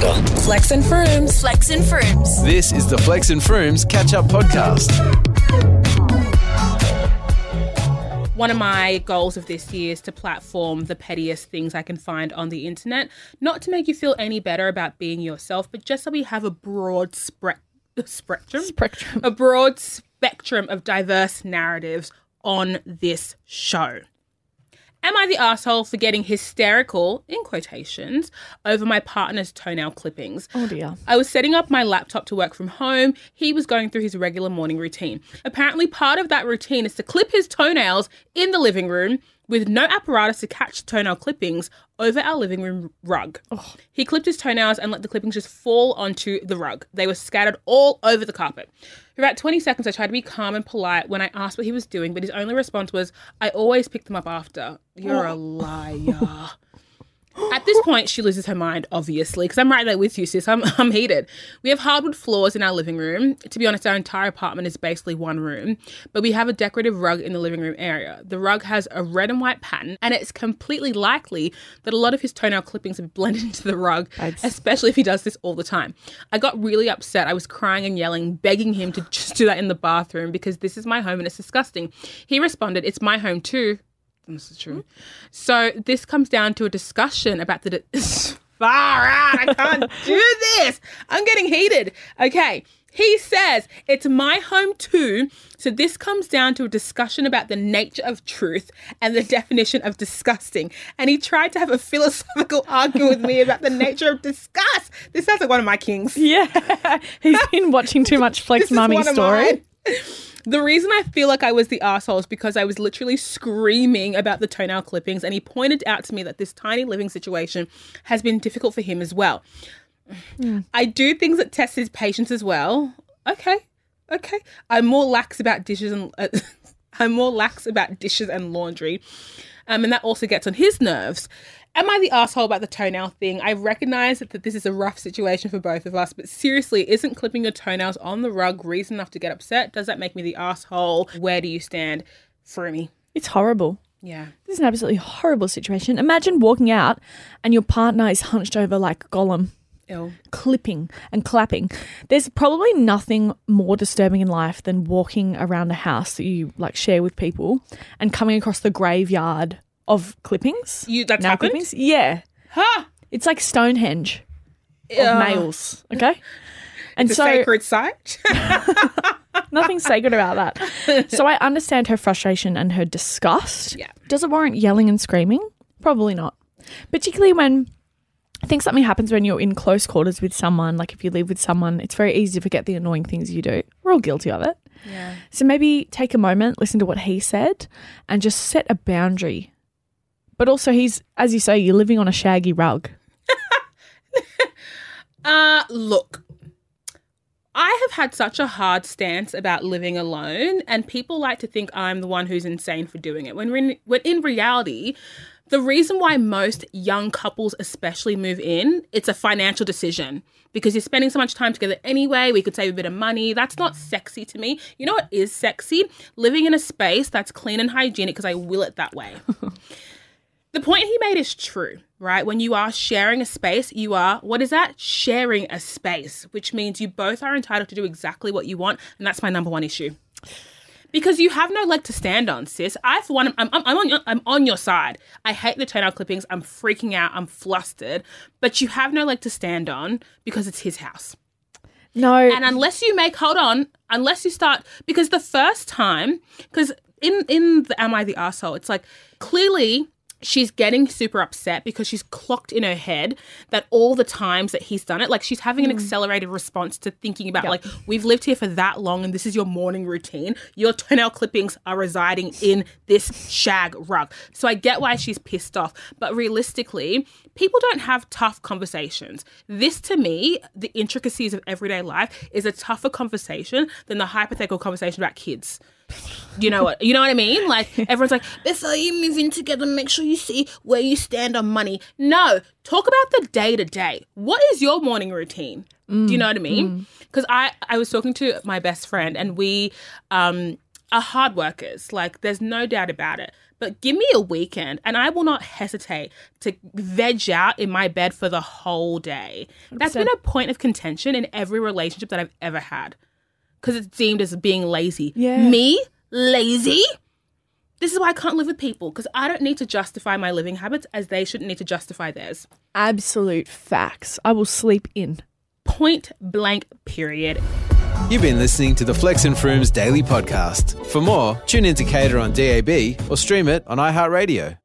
leader. Flex and Froomes. Flex and Froomes. This is the Flex and Froomes Catch Up Podcast. One of my goals of this year is to platform the pettiest things I can find on the internet, not to make you feel any better about being yourself, but just so we have a broad spre- spectrum, Spectrum. a broad spectrum of diverse narratives on this show. Am I the asshole for getting hysterical, in quotations, over my partner's toenail clippings? Oh dear. I was setting up my laptop to work from home. He was going through his regular morning routine. Apparently, part of that routine is to clip his toenails in the living room with no apparatus to catch toenail clippings over our living room rug. He clipped his toenails and let the clippings just fall onto the rug. They were scattered all over the carpet. For about 20 seconds, I tried to be calm and polite when I asked what he was doing, but his only response was, I always pick them up after. You're a liar. At this point, she loses her mind, obviously, because I'm right there with you, sis. I'm, I'm heated. We have hardwood floors in our living room. To be honest, our entire apartment is basically one room, but we have a decorative rug in the living room area. The rug has a red and white pattern, and it's completely likely that a lot of his toenail clippings have blended into the rug, especially if he does this all the time. I got really upset. I was crying and yelling, begging him to just do that in the bathroom because this is my home and it's disgusting. He responded, It's my home too. This is true. So this comes down to a discussion about the. Far out! I can't do this. I'm getting heated. Okay. He says it's my home too. So this comes down to a discussion about the nature of truth and the definition of disgusting. And he tried to have a philosophical argument with me about the nature of disgust. This sounds like one of my kings. Yeah. He's been watching too much Flex Mami story. The reason I feel like I was the asshole is because I was literally screaming about the toenail clippings, and he pointed out to me that this tiny living situation has been difficult for him as well. I do things that test his patience as well. Okay, okay. I'm more lax about dishes and uh, I'm more lax about dishes and laundry, um, and that also gets on his nerves. Am I the asshole about the toenail thing? I recognize that this is a rough situation for both of us, but seriously, isn't clipping your toenails on the rug reason enough to get upset? Does that make me the asshole? Where do you stand? For me, It's horrible. yeah. This is an absolutely horrible situation. Imagine walking out and your partner is hunched over like Gollum, Ew. clipping and clapping. There's probably nothing more disturbing in life than walking around a house that you like share with people and coming across the graveyard of clippings. You that's Nail happened. clippings? Yeah. Huh? It's like Stonehenge of Ugh. nails. Okay. And The so sacred site. nothing sacred about that. So I understand her frustration and her disgust. Yeah. Does it warrant yelling and screaming? Probably not. Particularly when I think something happens when you're in close quarters with someone, like if you live with someone, it's very easy to forget the annoying things you do. We're all guilty of it. yeah. So maybe take a moment, listen to what he said, and just set a boundary. But also, he's, as you say, you're living on a shaggy rug. Uh, look, I have had such a hard stance about living alone, and people like to think I'm the one who's insane for doing it. When, re- when in reality, the reason why most young couples, especially, move in, it's a financial decision because you're spending so much time together anyway. We could save a bit of money. That's not sexy to me. You know what is sexy? Living in a space that's clean and hygienic because I will it that way. the point he made is true, right? When you are sharing a space, you are, what is that? Sharing a space, which means you both are entitled to do exactly what you want. And that's my number one issue. Because you have no leg to stand on, sis. I, for one, I'm, I'm, I'm, on your, I'm on your side. I hate the toenail clippings. I'm freaking out. I'm flustered. But you have no leg to stand on because it's his house. No. And unless you make, hold on, unless you start, because the first time, because in in the Am I the Asshole, it's like clearly she's getting super upset because she's clocked in her head that all the times that he's done it, like she's having an mm. accelerated response to thinking about like we've lived here for that long and this is your morning routine. Your toenail clippings are residing in this shag rug. So I get why she's pissed off, but realistically, people don't have tough conversations. This to me, the intricacies of everyday life is a tougher conversation than the hypothetical conversation about kids. You know what? You know what I mean? Like everyone's like, before you move in together, make sure you see where you stand on money. No, talk about the day to day. What is your morning routine? Do you know what I mean? Because I I was talking to my best friend and we um are hard workers. Like there's no doubt about it. but give me a weekend and I will not hesitate to veg out in my bed for the whole day. That's been a point of contention in every relationship that I've ever had because it's deemed as being lazy. Yeah. Me, lazy? This is why I can't live with people because I don't need to justify my living habits as they shouldn't need to justify theirs. Absolute facts. I will sleep in. Point blank, period. You've been listening to the Flex and Froomes Daily Podcast. For more, tune in to Cater on DAB or stream it on iHeartRadio.